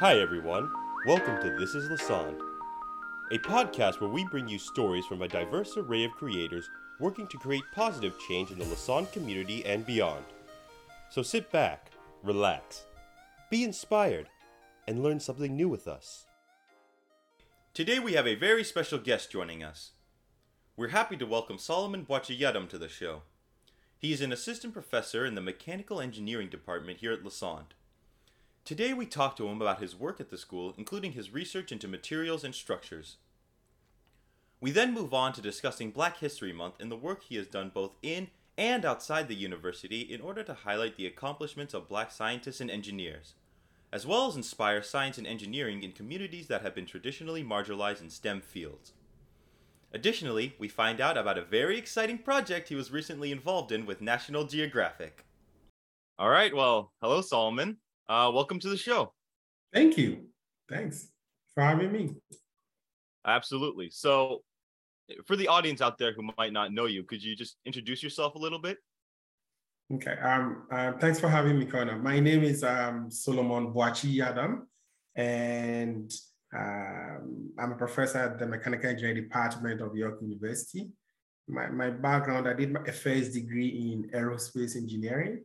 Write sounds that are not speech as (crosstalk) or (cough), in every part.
Hi, everyone. Welcome to This is Lassonde, a podcast where we bring you stories from a diverse array of creators working to create positive change in the Lassonde community and beyond. So sit back, relax, be inspired, and learn something new with us. Today we have a very special guest joining us. We're happy to welcome Solomon Boakye-Yiadom to the show. He is an assistant professor in the mechanical engineering department here at Lassonde. Today we talk to him about his work at the school, including his research into materials and structures. We then move on to discussing Black History Month and the work he has done both in and outside the university in order to highlight the accomplishments of black scientists and engineers, as well as inspire science and engineering in communities that have been traditionally marginalized in STEM fields. Additionally, we find out about a very exciting project he was recently involved in with National Geographic. All right, well, hello, Solomon. Uh, welcome to the show. Thank you. Thanks for having me. Absolutely. So, for the audience out there who might not know you, could you just introduce yourself a little bit? Okay. Um. Uh, thanks for having me, Connor. My name is um, Solomon Boakye-Yiadom, and um, I'm a professor at the Mechanical Engineering Department of York University. My, my background, I did a first degree in aerospace engineering,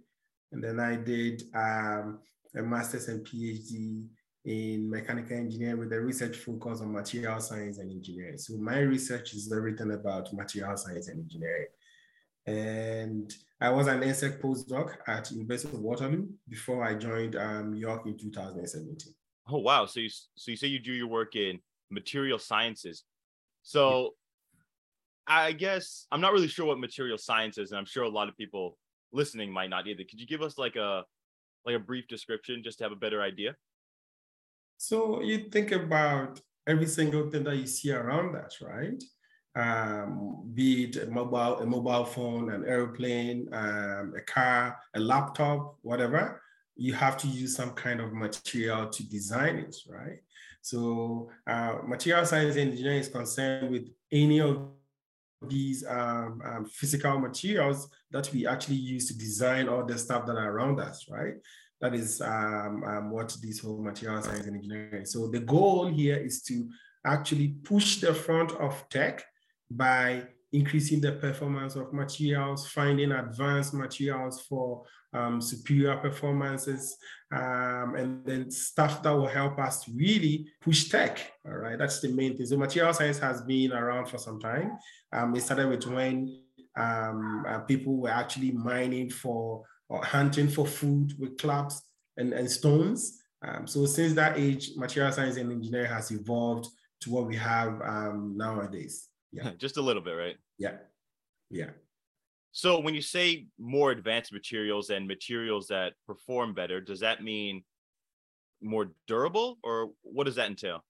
and then I did um, a master's and PhD in mechanical engineering with a research focus on material science and engineering. So my research is everything about material science and engineering. And I was an NSERC postdoc at University of Waterloo before I joined um, York in 2017. Oh wow! So you so you say you do your work in material sciences. So. I guess I'm not really sure what material science is, and I'm sure a lot of people listening might not either. Could you give us like a like a brief description just to have a better idea? So you think about every single thing that you see around us, right? Um, be it a mobile, a mobile phone, an airplane, um, a car, a laptop, whatever you have to use some kind of material to design it, right? So uh, material science engineering is concerned with any of these um, um, physical materials that we actually use to design all the stuff that are around us, right? That is um, um what this whole material science and engineering. So the goal here is to actually push the front of tech by increasing the performance of materials, finding advanced materials for um, superior performances, um, and then stuff that will help us really push tech. All right, that's the main thing. So material science has been around for some time. Um, it started with when um, uh, people were actually mining for or hunting for food with clubs and, and stones. Um, so since that age, material science and engineering has evolved to what we have um, nowadays. Yeah, (laughs) just a little bit, right? Yeah, yeah. So when you say more advanced materials and materials that perform better, does that mean more durable or what does that entail?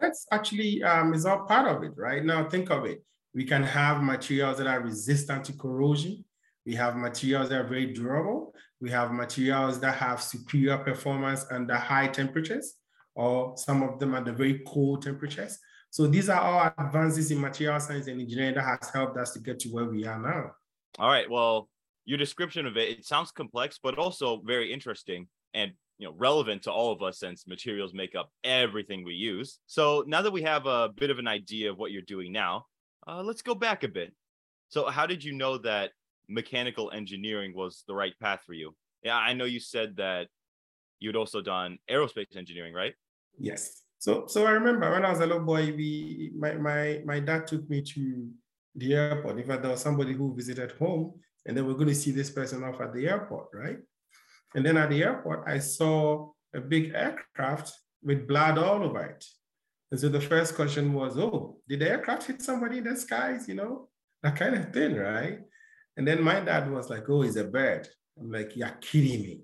That's actually um, is all part of it, right? Now think of it. We can have materials that are resistant to corrosion. We have materials that are very durable. We have materials that have superior performance under high temperatures, or some of them at the very cold temperatures. So these are all advances in material science and engineering that has helped us to get to where we are now. All right. Well, your description of it, it sounds complex, but also very interesting and you know relevant to all of us since materials make up everything we use. So now that we have a bit of an idea of what you're doing now, uh, let's go back a bit. So how did you know that mechanical engineering was the right path for you? Yeah, I know you said that you'd also done aerospace engineering, right? Yes. So so I remember when I was a little boy, we my my my dad took me to the airport. In fact, there was somebody who visited home and they were going to see this person off at the airport, right? And then at the airport, I saw a big aircraft with blood all over it. And so the first question was, oh, did the aircraft hit somebody in the skies? You know, that kind of thing, right? And then my dad was like, oh, it's a bird. I'm like, you're kidding me.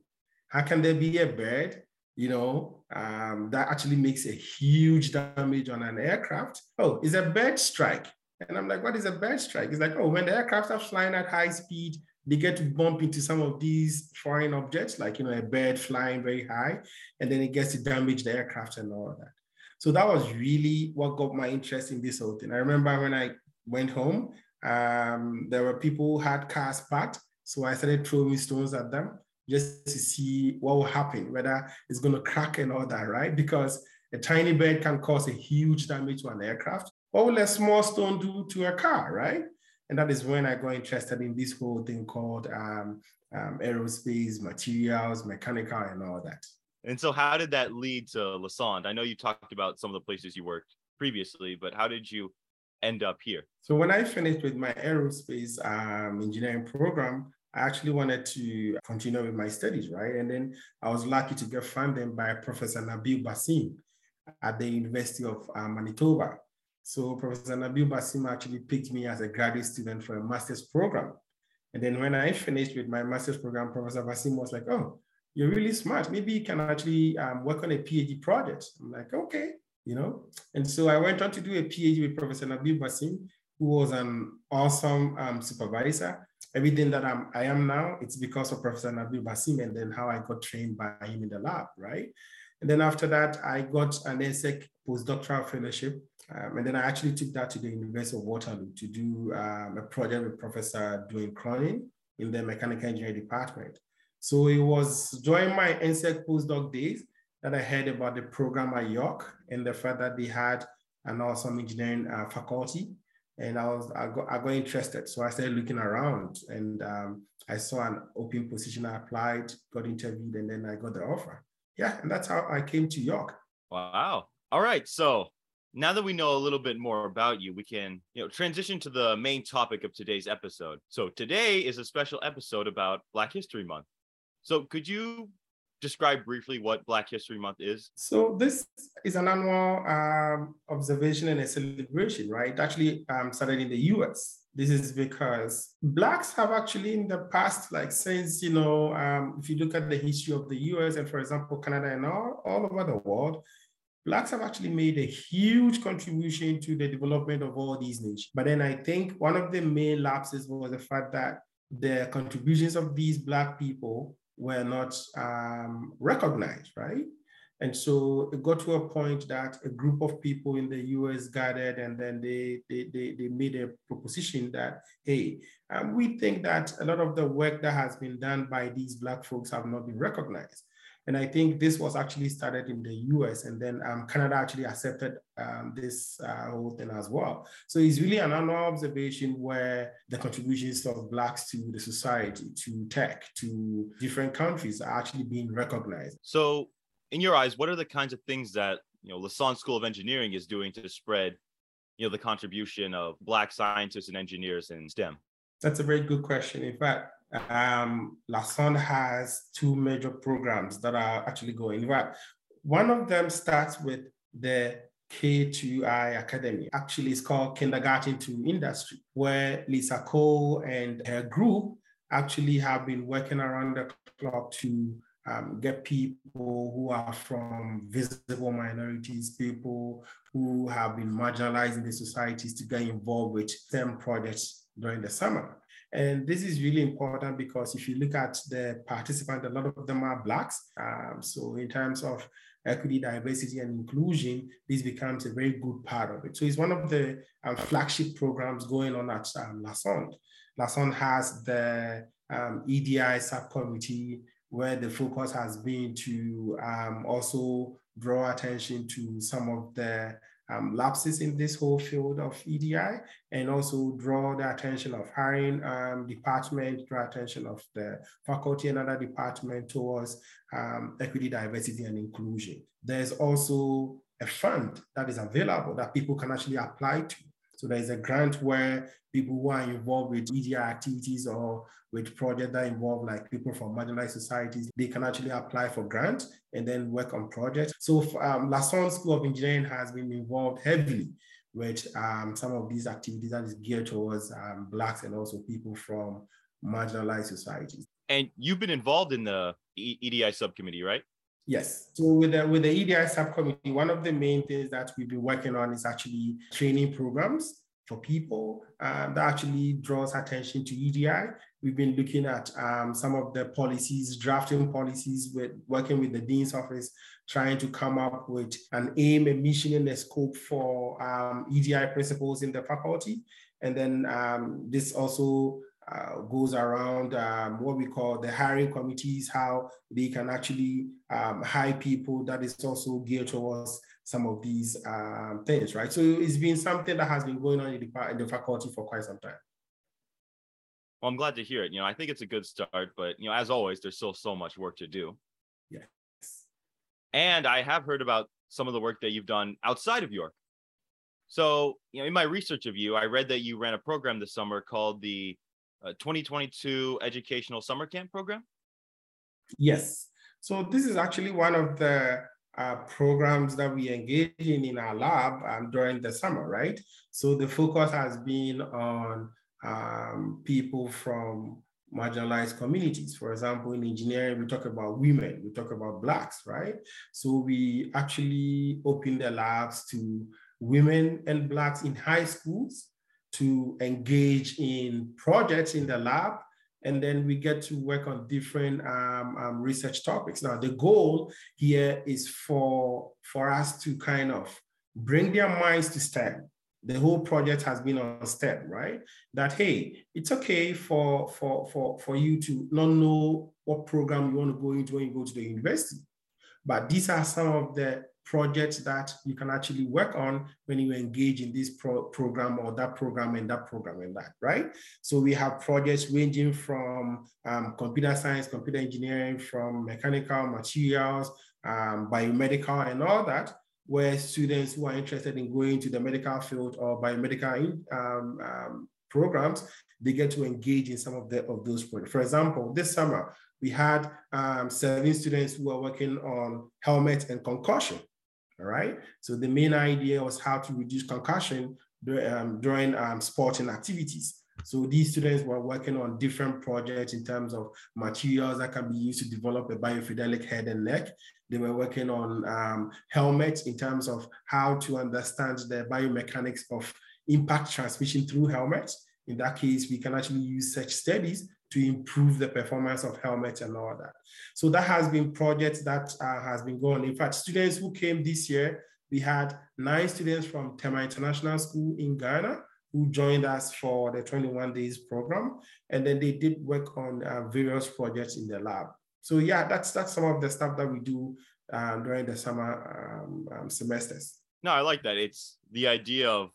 How can there be a bird, you know, um, that actually makes a huge damage on an aircraft? Oh, it's a bird strike. And I'm like, what is a bird strike? It's like, oh, when the aircraft are flying at high speed, they get to bump into some of these foreign objects, like you know, a bird flying very high, and then it gets to damage the aircraft and all that. So that was really what got my interest in this whole thing. I remember when I went home, um, there were people who had cars parked, so I started throwing stones at them. Just to see what will happen, whether it's going to crack and all that, right? Because a tiny bird can cause a huge damage to an aircraft. What will a small stone do to a car, right? And that is when I got interested in this whole thing called um, um, aerospace, materials, mechanical, and all that. And so, how did that lead to Lassonde? I know you talked about some of the places you worked previously, but how did you end up here? So, when I finished with my aerospace um, engineering program, I actually wanted to continue with my studies, right? And then I was lucky to get funded by Professor Nabil Bassim at the University of uh, Manitoba. So Professor Nabil Bassim actually picked me as a graduate student for a master's program. And then when I finished with my master's program, Professor Bassim was like, oh, you're really smart. Maybe you can actually um, work on a PhD project. I'm like, okay, you know. And so I went on to do a PhD with Professor Nabil Bassim, who was an awesome um, supervisor everything that I'm, I am now, it's because of Professor Nabil Bassim and then how I got trained by him in the lab, right? And then after that, I got an NSERC postdoctoral fellowship. Um, and then I actually took that to the University of Waterloo to do um, a project with Professor Duane Cronin in the mechanical engineering department. So it was during my NSERC postdoc days that I heard about the program at York and the fact that they had an awesome engineering uh, faculty and I was I got, I got interested. So I started looking around and um, I saw an open position. I applied, got interviewed, and then I got the offer. Yeah, and that's how I came to York. Wow. All right. So now that we know a little bit more about you, we can you know transition to the main topic of today's episode. So today is a special episode about Black History Month. So could you describe briefly what Black History Month is? So this is an annual um, observation and a celebration, right? Actually um, started in the U.S. This is because Blacks have actually in the past, like since, you know, um, if you look at the history of the US and for example, Canada and all, all over the world, Blacks have actually made a huge contribution to the development of all these nations. But then I think one of the main lapses was the fact that the contributions of these Black people were not um, recognized, right? And so it got to a point that a group of people in the US gathered and then they, they, they, they made a proposition that, hey, um, we think that a lot of the work that has been done by these Black folks have not been recognized. And I think this was actually started in the US, and then um, Canada actually accepted um, this uh, whole thing as well. So it's really an annual observation where the contributions of Blacks to the society, to tech, to different countries are actually being recognized. So, in your eyes, what are the kinds of things that you know Lassonde School of Engineering is doing to spread, you know, the contribution of Black scientists and engineers in STEM? That's a very good question. In fact, um, Lassonde has two major programs that are actually going. In fact, one of them starts with the K2I Academy. Actually, it's called Kindergarten to Industry, where Lisa Cole and her group actually have been working around the clock to um, get people who are from visible minorities, people who have been marginalized in the societies to get involved with STEM projects during the summer. And this is really important because if you look at the participants, a lot of them are Blacks. Um, so in terms of equity, diversity, and inclusion, this becomes a very good part of it. So it's one of the um, flagship programs going on at um, Lassonde. Has the um, EDI subcommittee where the focus has been to um, also draw attention to some of the um, lapses in this whole field of EDI and also draw the attention of hiring um, department, draw attention of the faculty and other department towards um, equity, diversity, and inclusion. There's also a fund that is available that people can actually apply to. So there's a grant where people who are involved with EDI activities or with projects that involve like people from marginalized societies, they can actually apply for grant and then work on projects. So um, Lassonde School of Engineering has been involved heavily with um, some of these activities that is geared towards um, Blacks and also people from marginalized societies. And you've been involved in the EDI subcommittee, right? Yes. So with the with the EDI subcommittee, one of the main things that we've been working on is actually training programs for people um, that actually draws attention to EDI. We've been looking at um, some of the policies, drafting policies, with working with the dean's office, trying to come up with an aim, a mission, and a scope for um, EDI principles in the faculty. And then um, this also uh, goes around um, what we call the hiring committees, how they can actually um, hire people that is also geared towards some of these um, things, right? So it's been something that has been going on in the, in the faculty for quite some time. Well, I'm glad to hear it. You know, I think it's a good start, but you know, as always, there's still so much work to do. Yes. And I have heard about some of the work that you've done outside of York. So, you know, in my research of you, I read that you ran a program this summer called the uh, 2022 Educational Summer Camp Program. Yes. So this is actually one of the uh, programs that we engage in in our lab um, during the summer, right? So the focus has been on um, people from marginalized communities. For example, in engineering, we talk about women, we talk about Blacks, right? So we actually open the labs to women and Blacks in high schools to engage in projects in the lab. And then we get to work on different um, um, research topics. Now, the goal here is for, for us to kind of bring their minds to STEM. The whole project has been on STEM, right? That, hey, it's okay for, for, for, for you to not know what program you want to go into when you go to the university. But these are some of the projects that you can actually work on when you engage in this pro program or that program and that program and that, right? So we have projects ranging from um, computer science, computer engineering, from mechanical materials, um, biomedical and all that, where students who are interested in going to the medical field or biomedical um, um, programs, they get to engage in some of, the, of those projects. For example, this summer, we had um, seven students who are working on helmet and concussion, all right. So the main idea was how to reduce concussion um, during um, sporting activities. So these students were working on different projects in terms of materials that can be used to develop a biofidelic head and neck. They were working on um, helmets in terms of how to understand the biomechanics of impact transmission through helmets. In that case, we can actually use such studies to improve the performance of helmets and all that. So that has been projects that uh, has been going. In fact, students who came this year, we had nine students from Tema International School in Ghana who joined us for the 21 days program. And then they did work on uh, various projects in the lab. So yeah, that's that's some of the stuff that we do um, during the summer um, um, semesters. No, I like that. It's the idea of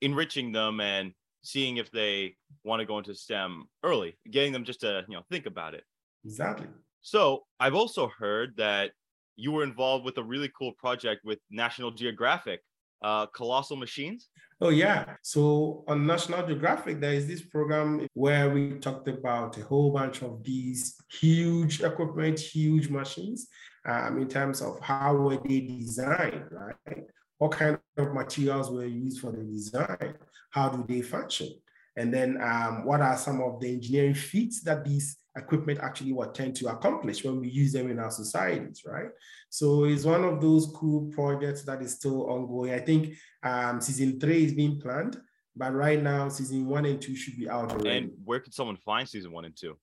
enriching them and seeing if they want to go into STEM early, getting them just to you know think about it. Exactly. So I've also heard that you were involved with a really cool project with National Geographic, uh, Colossal Machines. Oh yeah. So on National Geographic, there is this program where we talked about a whole bunch of these huge equipment, huge machines, um, in terms of how were they designed, right? What kind of materials were used for the design? How do they function? And then um, what are some of the engineering feats that these equipment actually what tend to accomplish when we use them in our societies, right? So it's one of those cool projects that is still ongoing. I think um, season three is being planned, but right now season one and two should be out already. And where can someone find season one and two?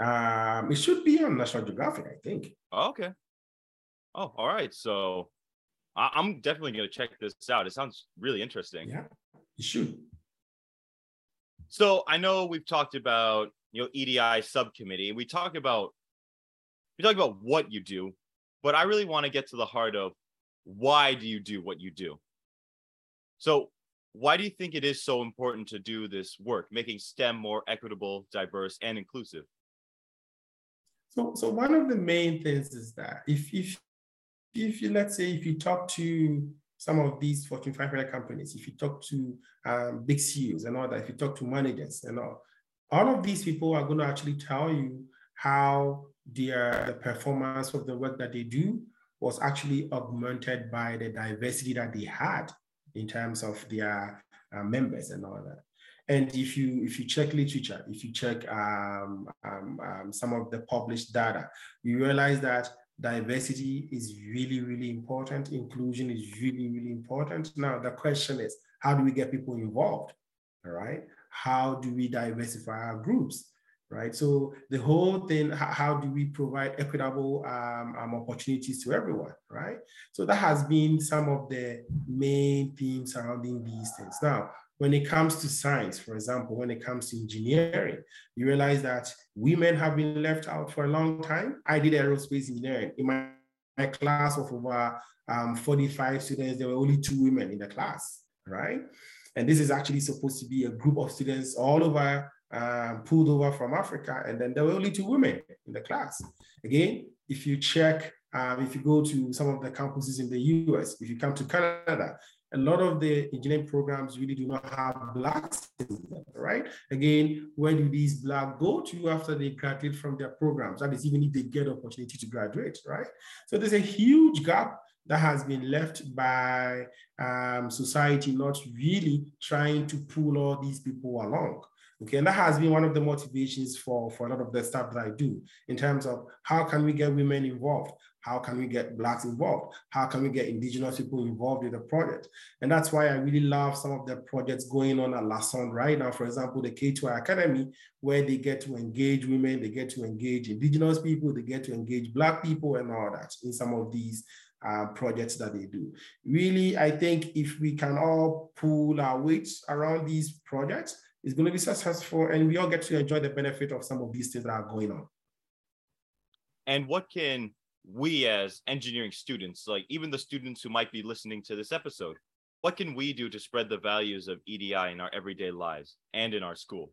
Um, it should be on National Geographic, I think. Oh, okay. Oh, all right. So I- am definitely going to check this out. It sounds really interesting. Yeah, you should. So I know we've talked about you know EDI subcommittee. We talk about we talk about what you do, but I really want to get to the heart of why do you do what you do. So why do you think it is so important to do this work, making STEM more equitable, diverse, and inclusive? So, so one of the main things is that if if if you let's say if you talk to some of these Fortune 500 companies, if you talk to um, big CEOs and all that, if you talk to managers and all, all of these people are going to actually tell you how their the performance of the work that they do was actually augmented by the diversity that they had in terms of their uh, members and all that. And if you if you check literature, if you check um, um, um, some of the published data, you realize that diversity is really, really important. Inclusion is really, really important. Now, the question is, how do we get people involved? All right. How do we diversify our groups? Right. So the whole thing, how do we provide equitable um, um, opportunities to everyone? Right. So that has been some of the main themes surrounding these things. Now, when it comes to science, for example, when it comes to engineering, you realize that women have been left out for a long time. I did aerospace engineering. In my, my class of over um, 45 students, there were only two women in the class, right? And this is actually supposed to be a group of students all over, um, pulled over from Africa. And then there were only two women in the class. Again, if you check, um, if you go to some of the campuses in the US, if you come to Canada, a lot of the engineering programs really do not have blacks them, right? Again, where do these black go to after they graduate from their programs? That is, even if they get opportunity to graduate, right? So there's a huge gap that has been left by um, society not really trying to pull all these people along. Okay, and that has been one of the motivations for, for a lot of the stuff that I do in terms of how can we get women involved? How can we get Blacks involved? How can we get Indigenous people involved in the project? And that's why I really love some of the projects going on at Lassonde right now. For example, the K2I Academy, where they get to engage women, they get to engage Indigenous people, they get to engage Black people and all that in some of these uh, projects that they do. Really, I think if we can all pull our weights around these projects, it's going to be successful and we all get to enjoy the benefit of some of these things that are going on. And what can we as engineering students, like even the students who might be listening to this episode, what can we do to spread the values of EDI in our everyday lives and in our school?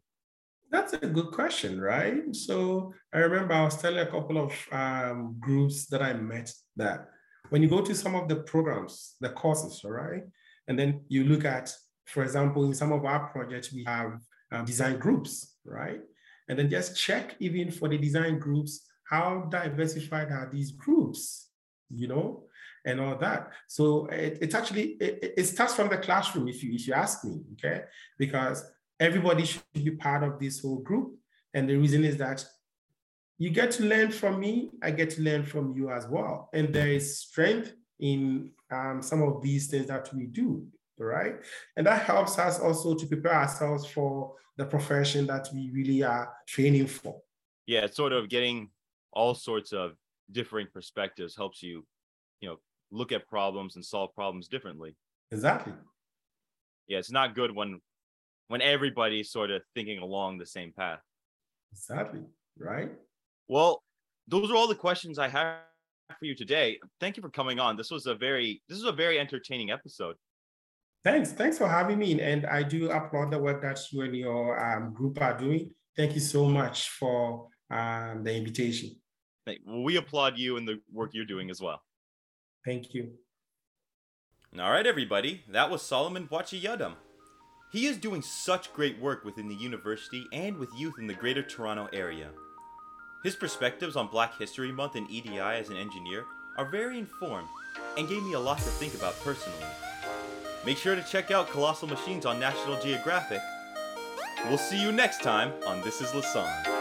That's a good question, right? So I remember I was telling a couple of um, groups that I met that when you go to some of the programs, the courses, all right, and then you look at, for example, in some of our projects, we have um, design groups, right? And then just check even for the design groups, how diversified are these groups, you know, and all that. So it, it's actually, it, it starts from the classroom, if you, if you ask me, okay? Because everybody should be part of this whole group. And the reason is that you get to learn from me, I get to learn from you as well. And there is strength in um, some of these things that we do, right? And that helps us also to prepare ourselves for the profession that we really are training for. Yeah, it's sort of getting all sorts of different perspectives helps you, you know, look at problems and solve problems differently. Exactly. Yeah, it's not good when when everybody's sort of thinking along the same path. Exactly. Right. Well, those are all the questions I have for you today. Thank you for coming on. This was a very this is a very entertaining episode. Thanks. Thanks for having me. And I do applaud the work that you and your um, group are doing. Thank you so much for um, the invitation. Well, we applaud you and the work you're doing as well. Thank you. All right, everybody. That was Solomon Boakye-Yiadom. He is doing such great work within the university and with youth in the Greater Toronto Area. His perspectives on Black History Month and EDI as an engineer are very informed and gave me a lot to think about personally. Make sure to check out Colossal Machines on National Geographic. We'll see you next time on This is Lassonde.